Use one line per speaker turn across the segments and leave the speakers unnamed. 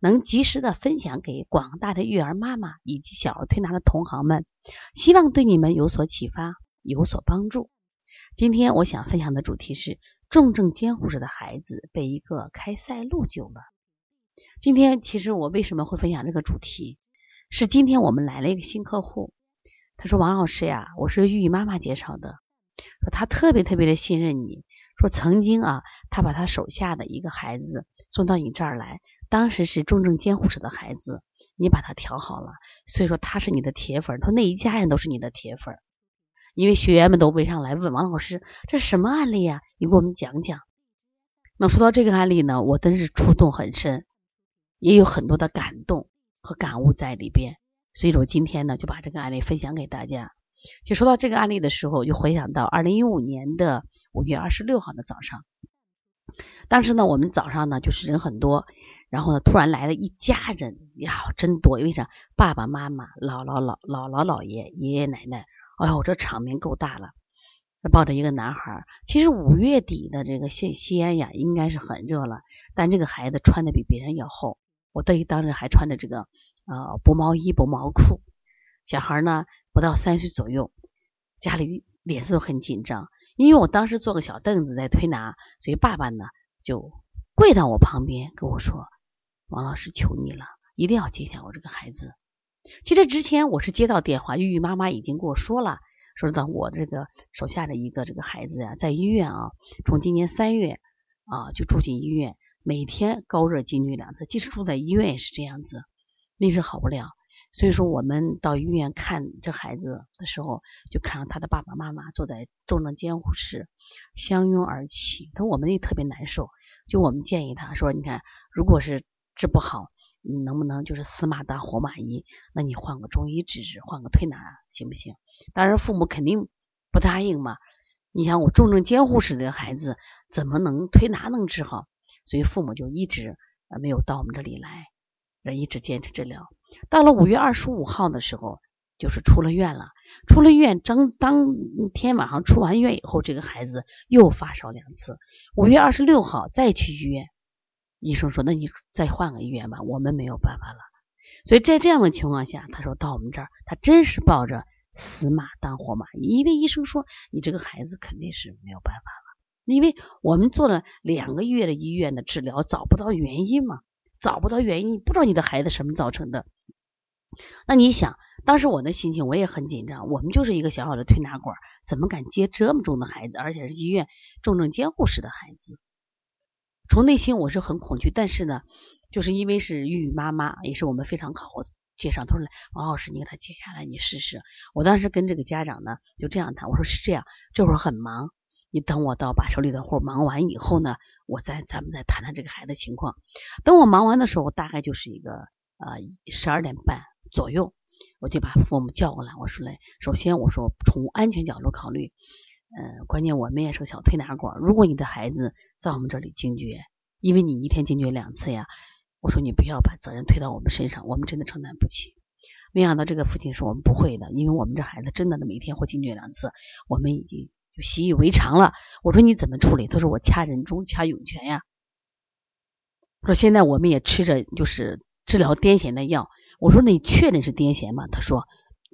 能及时的分享给广大的育儿妈妈以及小儿推拿的同行们，希望对你们有所启发，有所帮助。今天我想分享的主题是重症监护室的孩子被一个开塞露救了。今天其实我为什么会分享这个主题？是今天我们来了一个新客户，他说王老师呀，我是玉玉妈妈介绍的，说他特别特别的信任你。说曾经啊，他把他手下的一个孩子送到你这儿来，当时是重症监护室的孩子，你把他调好了，所以说他是你的铁粉，他说那一家人都是你的铁粉，因为学员们都围上来问王老师，这是什么案例呀？你给我们讲讲。那说到这个案例呢，我真是触动很深，也有很多的感动和感悟在里边，所以说今天呢就把这个案例分享给大家。就说到这个案例的时候，我就回想到二零一五年的五月二十六号的早上，当时呢，我们早上呢就是人很多，然后呢突然来了一家人呀，真多，因为啥？爸爸妈妈、姥姥、姥姥姥姥爷、爷爷奶奶，哎呦，这场面够大了。抱着一个男孩，其实五月底的这个西西安呀，应该是很热了，但这个孩子穿的比别人要厚，我得意当时还穿的这个呃薄毛衣、薄毛裤。小孩呢不到三岁左右，家里脸色都很紧张，因为我当时坐个小凳子在推拿，所以爸爸呢就跪到我旁边跟我说：“王老师求你了，一定要接下我这个孩子。”其实之前我是接到电话，玉玉妈妈已经跟我说了，说的我这个手下的一个这个孩子呀，在医院啊，从今年三月啊就住进医院，每天高热惊厥两次，即使住在医院也是这样子，那是好不了。所以说，我们到医院看这孩子的时候，就看到他的爸爸妈妈坐在重症监护室，相拥而泣。他说我们也特别难受。就我们建议他说，你看，如果是治不好，你能不能就是死马当活马医？那你换个中医治治，换个推拿行不行？当然，父母肯定不答应嘛。你想我重症监护室的孩子，怎么能推拿能治好？所以父母就一直没有到我们这里来。一直坚持治疗，到了五月二十五号的时候，就是出了院了。出了院，当当天晚上出完院以后，这个孩子又发烧两次。五月二十六号再去医院，医生说：“那你再换个医院吧，我们没有办法了。”所以在这样的情况下，他说到我们这儿，他真是抱着死马当活马医，因为医生说你这个孩子肯定是没有办法了，因为我们做了两个月的医院的治疗，找不到原因嘛。找不到原因，不知道你的孩子什么造成的。那你想，当时我的心情我也很紧张。我们就是一个小小的推拿馆，怎么敢接这么重的孩子，而且是医院重症监护室的孩子？从内心我是很恐惧。但是呢，就是因为是玉玉妈妈，也是我们非常好介绍，他说王老师，你给他接下来，你试试。我当时跟这个家长呢就这样谈，我说是这样，这会儿很忙。你等我到把手里的活忙完以后呢，我再咱们再谈谈这个孩子情况。等我忙完的时候，大概就是一个呃十二点半左右，我就把父母叫过来，我说嘞，首先我说从安全角度考虑，嗯，关键我们也是个小推拿馆，如果你的孩子在我们这里惊厥，因为你一天惊厥两次呀，我说你不要把责任推到我们身上，我们真的承担不起。没想到这个父亲说我们不会的，因为我们这孩子真的每天会惊厥两次，我们已经。习以为常了。我说你怎么处理？他说我掐人中，掐涌泉呀。说现在我们也吃着就是治疗癫痫的药。我说你确诊是癫痫吗？他说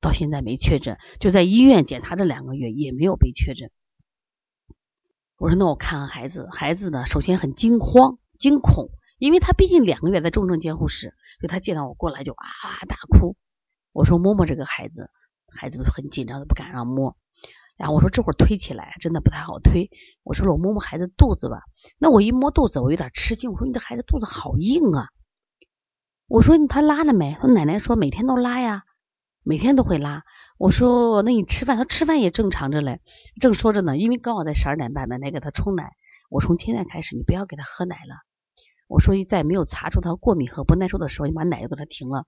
到现在没确诊，就在医院检查这两个月也没有被确诊。我说那我看看孩子，孩子呢首先很惊慌惊恐，因为他毕竟两个月在重症监护室，就他见到我过来就啊大哭。我说摸摸这个孩子，孩子都很紧张的不敢让摸。然后我说这会儿推起来真的不太好推。我说我摸摸孩子肚子吧。那我一摸肚子，我有点吃惊。我说你这孩子肚子好硬啊。我说他拉了没？他奶奶说每天都拉呀，每天都会拉。我说那你吃饭？他吃饭也正常着嘞。正说着呢，因为刚好在十二点半，奶奶给他冲奶。我从现在开始你不要给他喝奶了。我说在没有查出他过敏和不耐受的时候，你把奶就给他停了。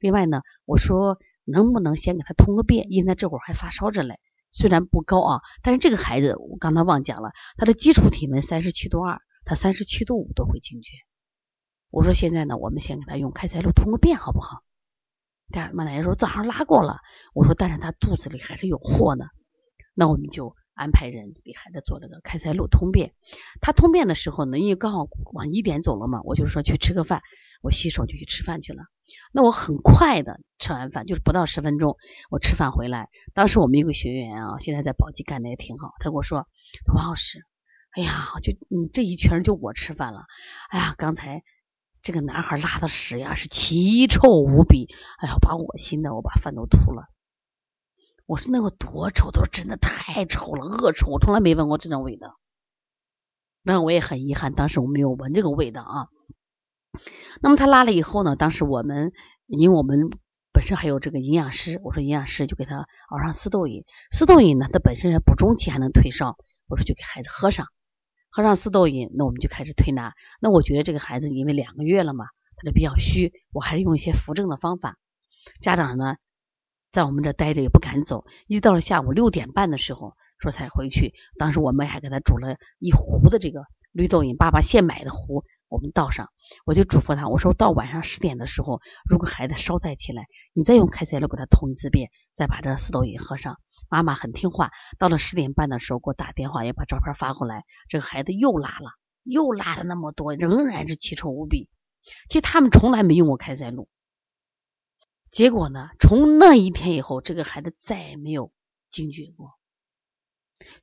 另外呢，我说能不能先给他通个便？因为他这会儿还发烧着嘞，虽然不高啊，但是这个孩子我刚才忘讲了，他的基础体温三十七度二，他三十七度五都会惊厥。我说现在呢，我们先给他用开塞露通个便好不好？大妈奶奶说早上拉过了，我说但是他肚子里还是有货呢，那我们就安排人给孩子做这个开塞露通便。他通便的时候呢，因为刚好往一点走了嘛，我就说去吃个饭。我洗手就去吃饭去了，那我很快的吃完饭，就是不到十分钟，我吃饭回来。当时我们一个学员啊，现在在宝鸡干的也挺好，他跟我说：“王老师，哎呀，就你这一群就我吃饭了，哎呀，刚才这个男孩拉的屎呀是奇臭无比，哎呀，把我心的我把饭都吐了。”我说：“那个多臭？”他说：“真的太臭了，恶臭，我从来没闻过这种味道。”那我也很遗憾，当时我没有闻这个味道啊。那么他拉了以后呢？当时我们因为我们本身还有这个营养师，我说营养师就给他熬上四豆饮。四豆饮呢，它本身是补中气，还能退烧。我说就给孩子喝上，喝上四豆饮，那我们就开始推拿。那我觉得这个孩子因为两个月了嘛，他就比较虚，我还是用一些扶正的方法。家长呢在我们这待着也不敢走，一直到了下午六点半的时候说才回去。当时我们还给他煮了一壶的这个绿豆饮，爸爸现买的壶。我们倒上，我就嘱咐他，我说到晚上十点的时候，如果孩子烧再起来，你再用开塞露给他通一次便，再把这四豆饮喝上。妈妈很听话，到了十点半的时候给我打电话，也把照片发过来。这个孩子又拉了，又拉了那么多，仍然是奇臭无比。其实他们从来没用过开塞露，结果呢，从那一天以后，这个孩子再也没有惊厥过。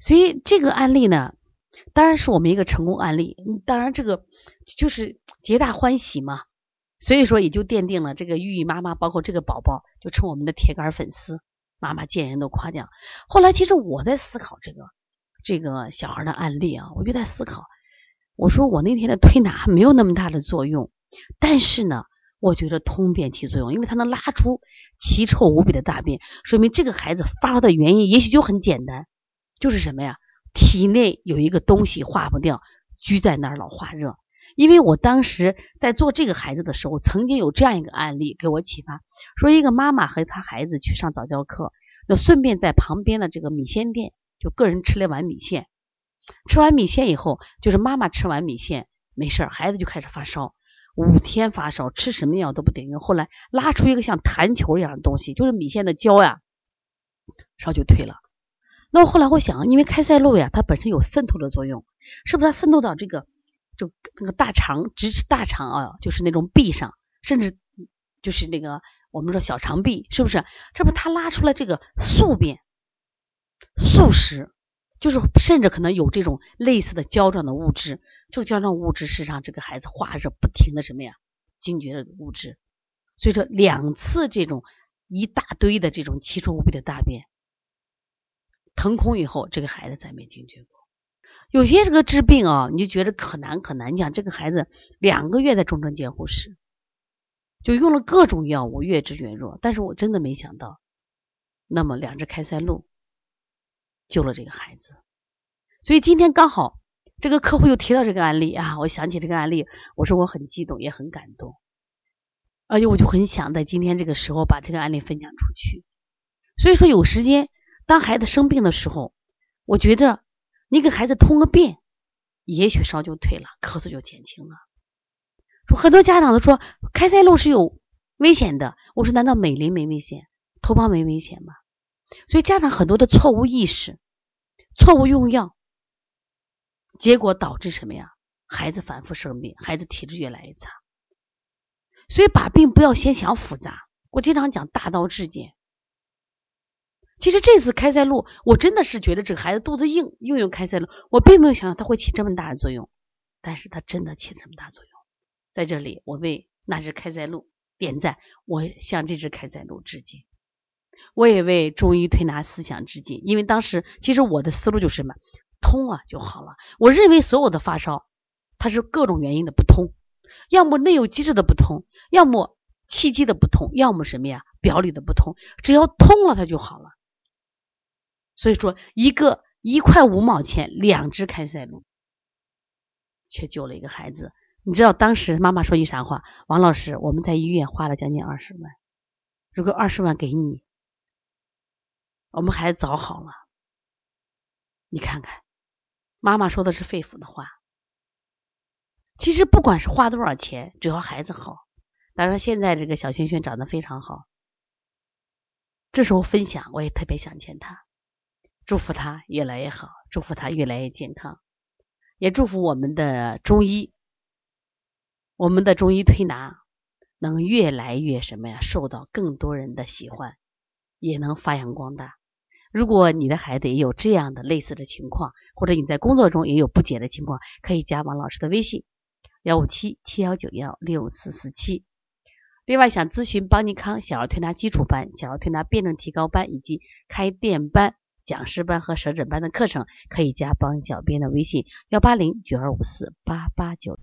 所以这个案例呢。当然是我们一个成功案例，当然这个就是皆大欢喜嘛，所以说也就奠定了这个玉玉妈妈，包括这个宝宝，就成我们的铁杆粉丝，妈妈见人都夸奖。后来其实我在思考这个这个小孩的案例啊，我就在思考，我说我那天的推拿没有那么大的作用，但是呢，我觉得通便起作用，因为它能拉出奇臭无比的大便，说明这个孩子发的原因也许就很简单，就是什么呀？体内有一个东西化不掉，拘在那儿老化热。因为我当时在做这个孩子的时候，曾经有这样一个案例给我启发，说一个妈妈和她孩子去上早教课，那顺便在旁边的这个米线店，就个人吃了碗米线。吃完米线以后，就是妈妈吃完米线没事孩子就开始发烧，五天发烧，吃什么药都不顶用。后来拉出一个像弹球一样的东西，就是米线的胶呀，烧就退了。那我后来我想，因为开塞露呀，它本身有渗透的作用，是不是它渗透到这个就那个大肠直肠大肠啊，就是那种壁上，甚至就是那个我们说小肠壁，是不是？这不它拉出来这个宿便、宿食，就是甚至可能有这种类似的胶状的物质。这个胶状物质是让这个孩子化着不停的什么呀，惊厥的物质。所以说两次这种一大堆的这种奇臭无比的大便。腾空以后，这个孩子再没惊厥过。有些这个治病啊，你就觉得可难可难。讲这个孩子两个月在重症监护室，就用了各种药物，越治越弱。但是我真的没想到，那么两只开塞露救了这个孩子。所以今天刚好这个客户又提到这个案例啊，我想起这个案例，我说我很激动，也很感动，而且我就很想在今天这个时候把这个案例分享出去。所以说有时间。当孩子生病的时候，我觉着你给孩子通个便，也许烧就退了，咳嗽就减轻了。说很多家长都说开塞露是有危险的，我说难道美林没危险，头孢没危险吗？所以家长很多的错误意识，错误用药，结果导致什么呀？孩子反复生病，孩子体质越来越差。所以把病不要先想复杂，我经常讲大道至简。其实这次开塞露，我真的是觉得这个孩子肚子硬，用用开塞露，我并没有想到它会起这么大的作用，但是它真的起这么大作用。在这里，我为那只开塞露点赞，我向这只开塞露致敬。我也为中医推拿思想致敬，因为当时其实我的思路就是什么，通了就好了。我认为所有的发烧，它是各种原因的不通，要么内有机制的不通，要么气机的不通，要么什么呀表里的不通，只要通了它就好了。所以说，一个一块五毛钱，两支开塞露，却救了一个孩子。你知道当时妈妈说句啥话？王老师，我们在医院花了将近二十万，如果二十万给你，我们孩子早好了。你看看，妈妈说的是肺腑的话。其实不管是花多少钱，只要孩子好。当然，现在这个小轩轩长得非常好。这时候分享，我也特别想见他，祝福他越来越好，祝福他越来越健康，也祝福我们的中医，我们的中医推拿能越来越什么呀，受到更多人的喜欢，也能发扬光大。如果你的孩子也有这样的类似的情况，或者你在工作中也有不解的情况，可以加王老师的微信。幺五七七幺九幺六四四七。另外，想咨询邦尼康小儿推拿基础班、小儿推拿辩证提高班以及开店班、讲师班和舌诊班的课程，可以加帮小编的微信：幺八零九二五四八八九。